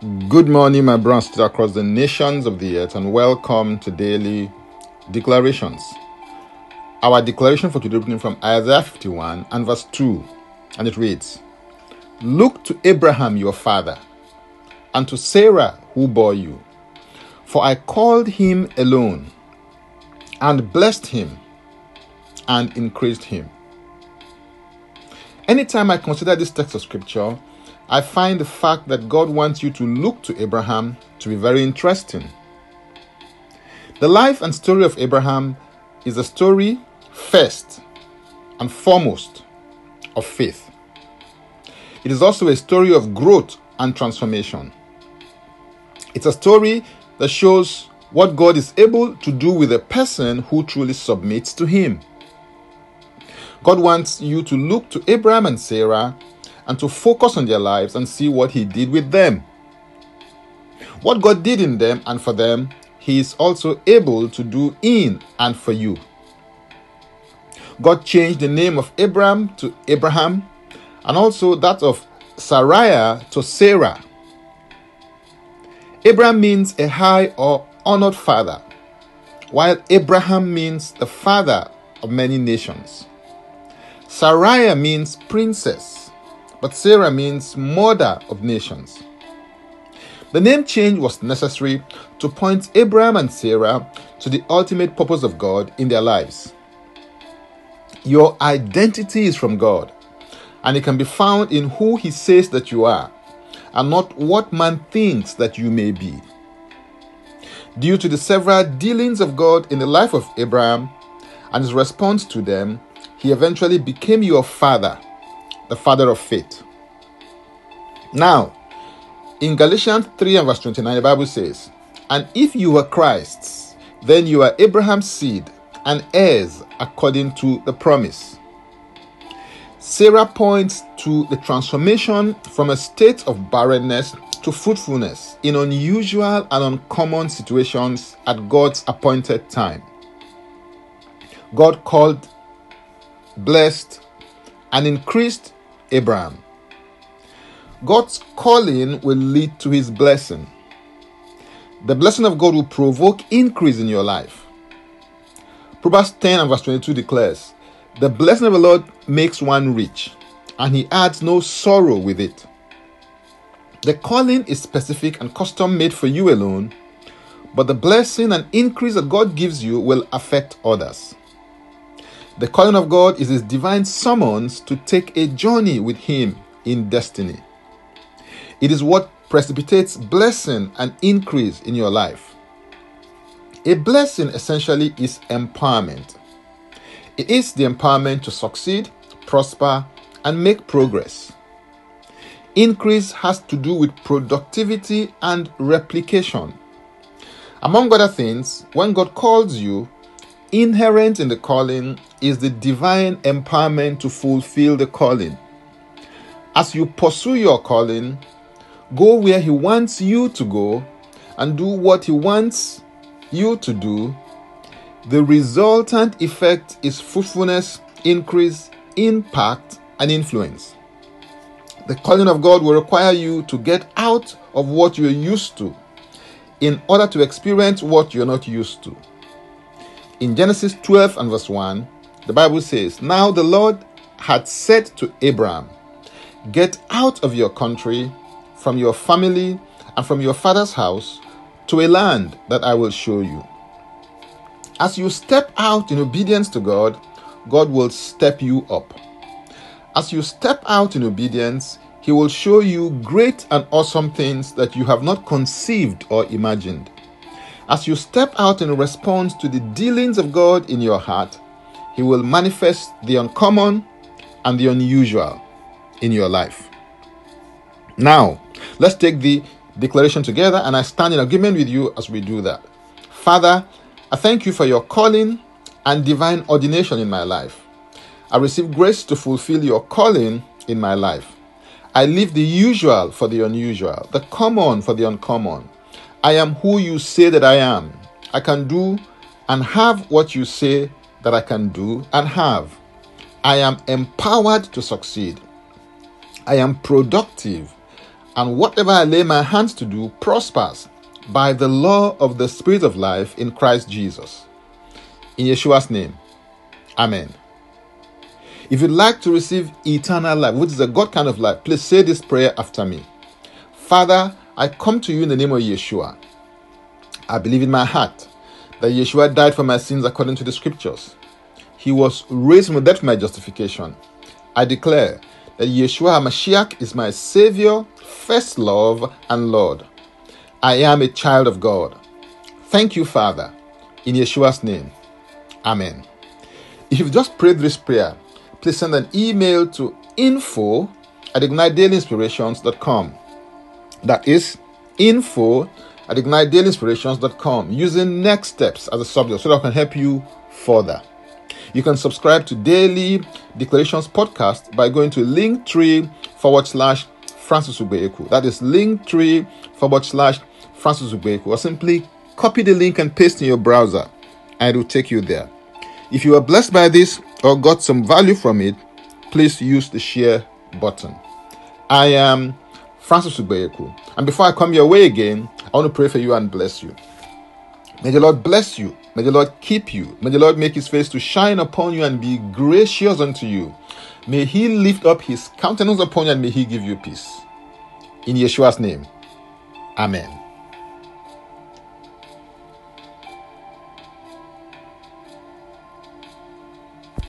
Good morning, my brothers across the nations of the earth, and welcome to daily declarations. Our declaration for today is from Isaiah 51 and verse 2, and it reads Look to Abraham your father, and to Sarah who bore you, for I called him alone, and blessed him, and increased him. Anytime I consider this text of scripture, I find the fact that God wants you to look to Abraham to be very interesting. The life and story of Abraham is a story, first and foremost, of faith. It is also a story of growth and transformation. It's a story that shows what God is able to do with a person who truly submits to Him. God wants you to look to Abraham and Sarah and to focus on their lives and see what He did with them. What God did in them and for them, He is also able to do in and for you. God changed the name of Abram to Abraham and also that of Sarai to Sarah. Abram means a high or honored father, while Abraham means the father of many nations. Sarai means princess but Sarah means mother of nations. The name change was necessary to point Abraham and Sarah to the ultimate purpose of God in their lives. Your identity is from God, and it can be found in who He says that you are, and not what man thinks that you may be. Due to the several dealings of God in the life of Abraham and his response to them, he eventually became your father the father of faith. Now, in Galatians 3 and verse 29, the Bible says, And if you were Christ's, then you are Abraham's seed and heirs according to the promise. Sarah points to the transformation from a state of barrenness to fruitfulness in unusual and uncommon situations at God's appointed time. God called, blessed, and increased Abraham. God's calling will lead to his blessing. The blessing of God will provoke increase in your life. Proverbs 10 and verse 22 declares, The blessing of the Lord makes one rich, and he adds no sorrow with it. The calling is specific and custom made for you alone, but the blessing and increase that God gives you will affect others. The calling of God is His divine summons to take a journey with Him in destiny. It is what precipitates blessing and increase in your life. A blessing essentially is empowerment. It is the empowerment to succeed, prosper, and make progress. Increase has to do with productivity and replication. Among other things, when God calls you, Inherent in the calling is the divine empowerment to fulfill the calling. As you pursue your calling, go where He wants you to go and do what He wants you to do. The resultant effect is fruitfulness, increase, impact, and influence. The calling of God will require you to get out of what you're used to in order to experience what you're not used to. In Genesis 12 and verse 1, the Bible says, Now the Lord had said to Abraham, Get out of your country, from your family, and from your father's house to a land that I will show you. As you step out in obedience to God, God will step you up. As you step out in obedience, He will show you great and awesome things that you have not conceived or imagined. As you step out in response to the dealings of God in your heart, He will manifest the uncommon and the unusual in your life. Now, let's take the declaration together, and I stand in agreement with you as we do that. Father, I thank you for your calling and divine ordination in my life. I receive grace to fulfill your calling in my life. I leave the usual for the unusual, the common for the uncommon. I am who you say that I am. I can do and have what you say that I can do and have. I am empowered to succeed. I am productive. and whatever I lay my hands to do prospers by the law of the Spirit of life in Christ Jesus. In Yeshua's name, Amen. If you'd like to receive eternal life, which is a God kind of life, please say this prayer after me. Father, I come to you in the name of Yeshua. I believe in my heart that Yeshua died for my sins according to the scriptures. He was raised from dead for my justification. I declare that Yeshua HaMashiach is my Savior, first love, and Lord. I am a child of God. Thank you, Father. In Yeshua's name. Amen. If you've just prayed this prayer, please send an email to info at ignitedailyinspirations.com. That is info at ignitedailyinspirations.com using next steps as a subject so that I can help you further. You can subscribe to Daily Declarations Podcast by going to linktree forward slash Francis Ubeku. That is linktree forward slash Francis Ubeku. Or simply copy the link and paste in your browser and it will take you there. If you are blessed by this or got some value from it, please use the share button. I am Francis Ubeku. And before I come your way again, I want to pray for you and bless you. May the Lord bless you. May the Lord keep you. May the Lord make his face to shine upon you and be gracious unto you. May he lift up his countenance upon you and may he give you peace. In Yeshua's name. Amen.